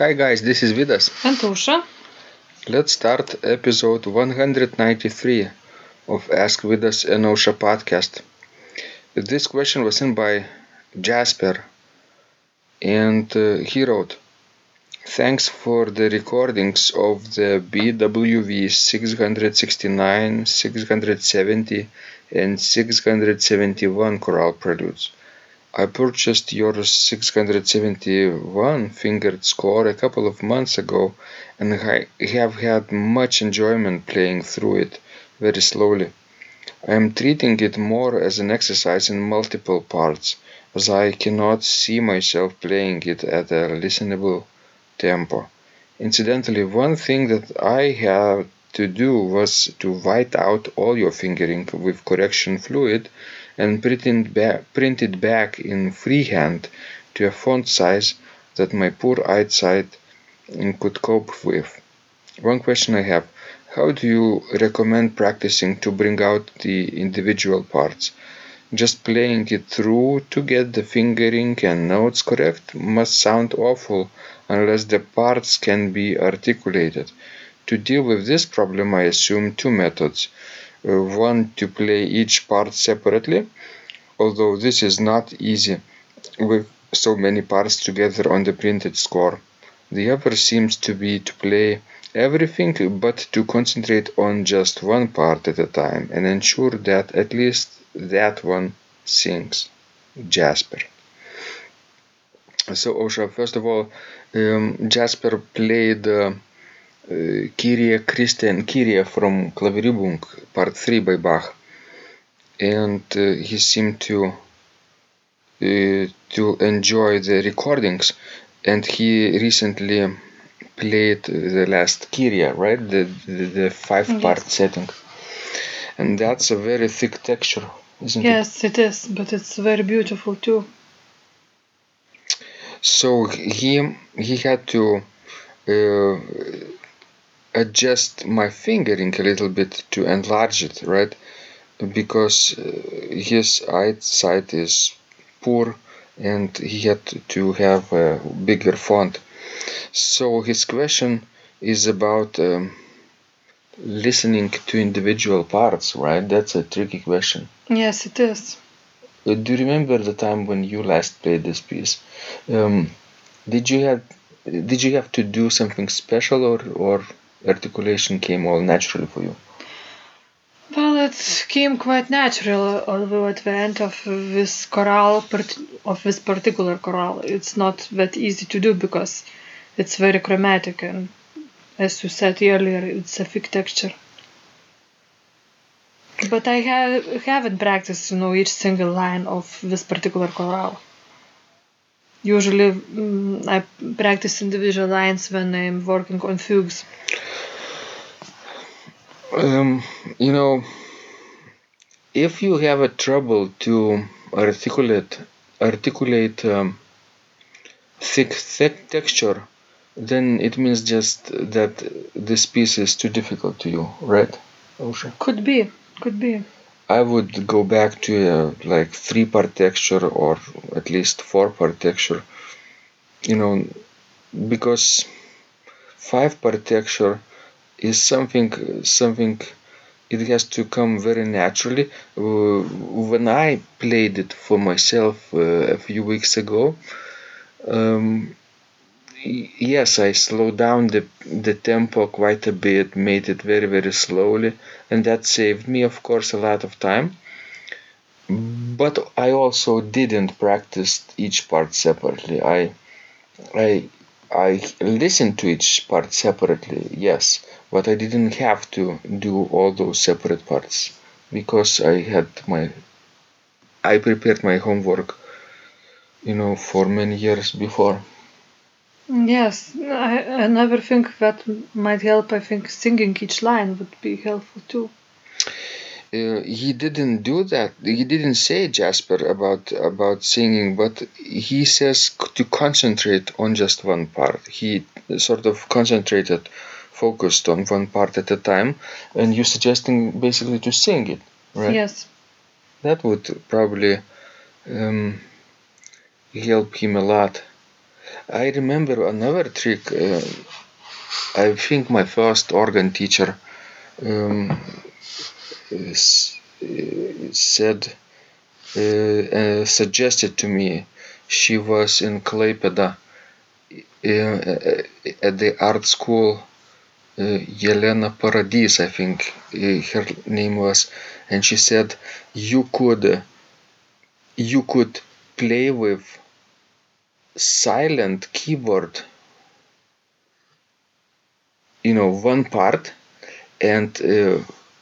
Hi guys, this is Vidas. And Ausra. Let's start episode 193 of Ask Vidas and Ausra podcast. This question was sent by Jasper and uh, he wrote Thanks for the recordings of the BWV 669, 670 and 671 chorale preludes. I purchased your 671 fingered score a couple of months ago and I have had much enjoyment playing through it very slowly. I am treating it more as an exercise in multiple parts, as I cannot see myself playing it at a listenable tempo. Incidentally, one thing that I had to do was to white out all your fingering with correction fluid and print print it back in freehand to a font size that my poor eyesight could cope with. One question I have How do you recommend practicing to bring out the individual parts? Just playing it through to get the fingering and notes correct must sound awful unless the parts can be articulated. To deal with this problem, I assume two methods uh, one to play each part separately, although this is not easy with so many parts together on the printed score. The other seems to be to play everything but to concentrate on just one part at a time and ensure that at least that one sings. Jasper. So, Ausra, first of all, um, Jasper played uh, uh, Kyrie Christe Kyrie from Klavierübung Part 3 by Bach, and uh, he seemed to uh, to enjoy the recordings, and he recently played the last Kyrie, right? The the, the five part Yes. setting, and that's a very thick texture, isn't it? Yes, it is, but it's very beautiful too. So he he had to uh, adjust my fingering a little bit to enlarge it, right? Because uh, his eyesight is poor and he had to have a bigger font. So his question is about um, listening to individual parts, right? That's a tricky question. Yes, it is. Uh, Do you remember the time when you last played this piece? Um, did you have did you have to do something special or or articulation came all naturally for you? Well, it came quite natural, although at the end of this chorale, of this particular chorale, it's not that easy to do because it's very chromatic and, as you said earlier, it's a thick texture. But I have, haven't practiced, you know, each single line of this particular chorale. Usually, mm, I practice individual lines when I'm working on fugues. Um, you know, if you have a trouble to articulate articulate um, thick thick texture, then it means just that this piece is too difficult to you, right? Ausra? Could be, could be. I would go back to a like three part texture or at least four part texture. You know, because five part texture is something something it has to come very naturally. Uh, when I played it for myself uh, a few weeks ago, um, yes, I slowed down the the tempo quite a bit, made it very very slowly, and that saved me, of course, a lot of time. But I also didn't practice each part separately. I I I listened to each part separately, yes, but I didn't have to do all those separate parts because I had my I prepared my homework, you know, for many years before. Yes, I, another thing that might help, I think, singing each line would be helpful too. Uh, he didn't do that. He didn't say Jasper about about singing, but he says to concentrate on just one part. He sort of concentrated, focused on one part at a time, and you're suggesting basically to sing it, right? Yes, That would probably um, help him a lot. I remember another trick. Uh, I think my first organ teacher um, said, uh, uh, suggested to me. She was in Klaipeda uh, uh, at the art school. Uh, Yelena Paradis, I think uh, her name was, and she said you could uh, you could play with silent keyboard you know one part and uh,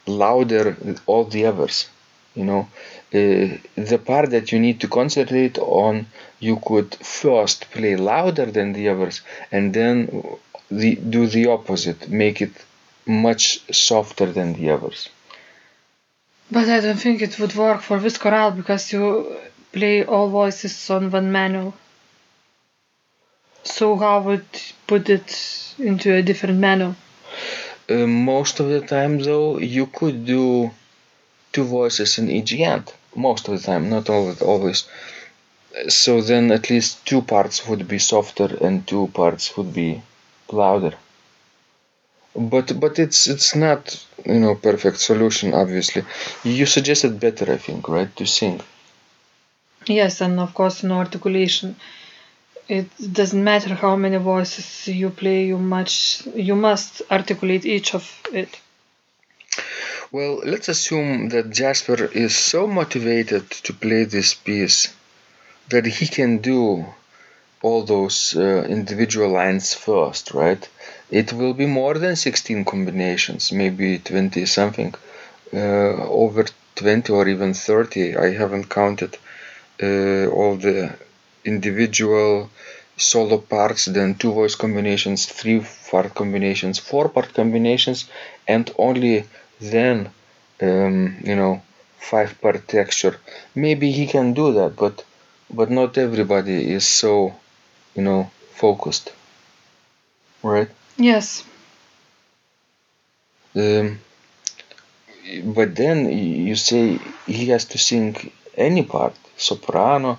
louder all the others you know uh, the part that you need to concentrate on you could first play louder than the others and then the, do the opposite make it much softer than the others But I don't think it would work for this chorale because you play all voices on one manual. So how would put it into a different manual? Uh, most of the time though you could do two voices in each hand most of the time not always. So then at least two parts would be softer and two parts would be louder. But but it's it's not you know perfect solution obviously. You suggested better i think right to sing. Yes, and of course no articulation. It doesn't matter how many voices you play, you much you must articulate each of it. well let's assume that jasper is so motivated to play this piece that he can do all those uh, individual lines first right it will be more than 16 combinations maybe 20 something uh, over 20 or even 30 i haven't counted uh, all the individual solo parts then two voice combinations three part combinations four part combinations and only then um, you know five part texture. Maybe he can do that but but not everybody is so you know focused. Right? Yes. um, but then you say he has to sing any part soprano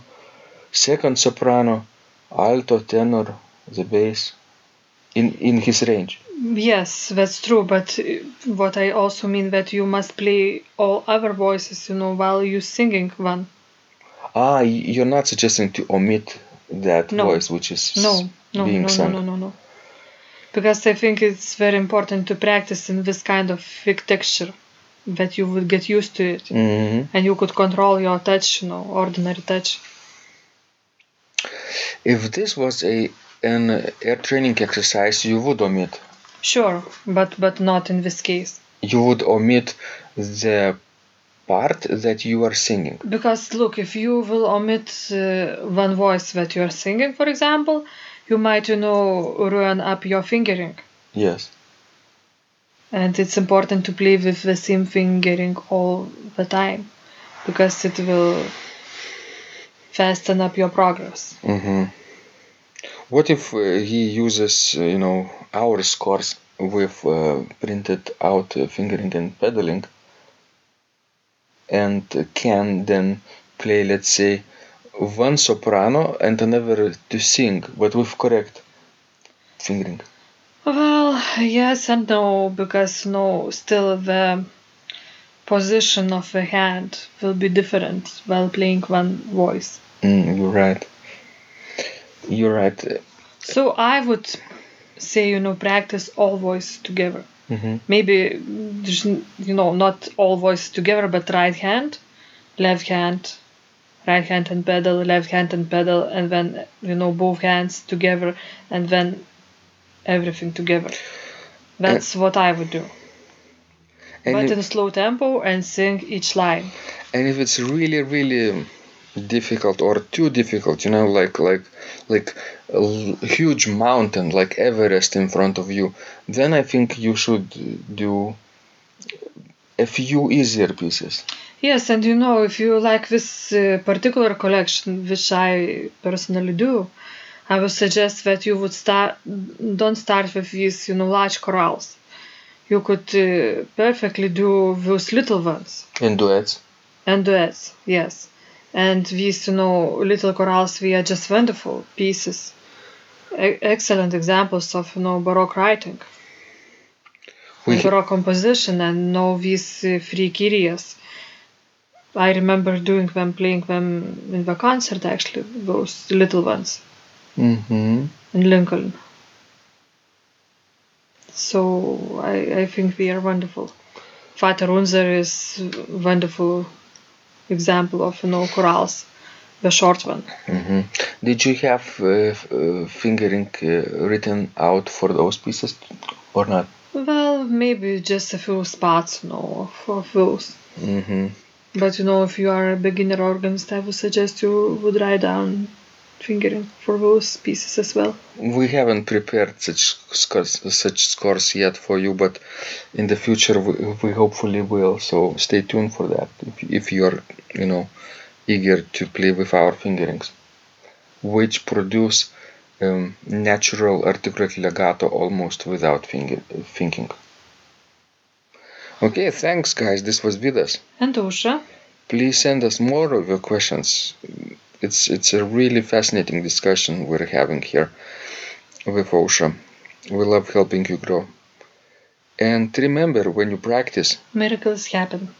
second soprano alto tenor the bass in in his range Yes, that's true, but uh, what I also mean that you must play all other voices, you know, while you singing one. ah you're not suggesting to omit that No. voice which is No, no, being no, no, sung no, no, no. Because I think it's very important to practice in this kind of thick texture that you would get used to it Mhm. and you could control your touch, you know, ordinary touch. If this was a an air training exercise you would omit Sure, but but not in this case. you would omit the part that you are singing Because look, if you will omit uh, one voice that you are singing, for example, you might, you know, ruin up your fingering. yes And it's important to play with the same fingering all the time because it will fasten up your progress. hmm What if uh, he uses, uh, you know, our scores with uh, printed out uh, fingering and pedaling and can then play, let's say, one soprano and another to sing, but with correct fingering? Well, yes and no, because no, still the position of the hand will be different while playing one voice. Mm, you're right. You're right. So I would say, you know, practice all voices together. hmm Maybe you know, not all voices together, but right hand, left hand, right hand and pedal, left hand and pedal, and then, you know, both hands together, and then everything together. That's what I would do. And, but if, in slow tempo and sing each line. and if it's really, really difficult or too difficult, you know, like like like a l- huge mountain like Everest in front of you, then I think you should do a few easier pieces. Yes, and you know, if you like this uh, particular collection, which I personally do, I would suggest that you would start. Don't start with these, you know, large chorales. You could uh, perfectly do those little ones In duets. and duets. Yes, and these, you know, little chorales, they are just wonderful pieces. e- excellent examples of you know baroque writing We baroque composition and know these uh, free kyries i remember doing them playing them in the concert actually those little ones hmm in lincoln so i i think they are wonderful Vater Unser is wonderful example of you know chorales the short one hmm Did you have uh, f- uh, fingering uh, written out for those pieces or not? Well, maybe just a few spots, you know, of, of those. hmm But you know, if you are a beginner organist, I would suggest you would write down fingering for those pieces as well. We haven't prepared such scores, such scores yet for you, but in the future we, we hopefully will. So stay tuned for that. If, if you're, you know, eager to play with our fingerings, which produce um, natural articulate legato almost without finger, thinking. Okay, thanks guys. This was Vidas. And Ausra, Please send us more of your questions. It's it's a really fascinating discussion we're having here with Ausra. We love helping you grow. And remember, when you practice, miracles happen.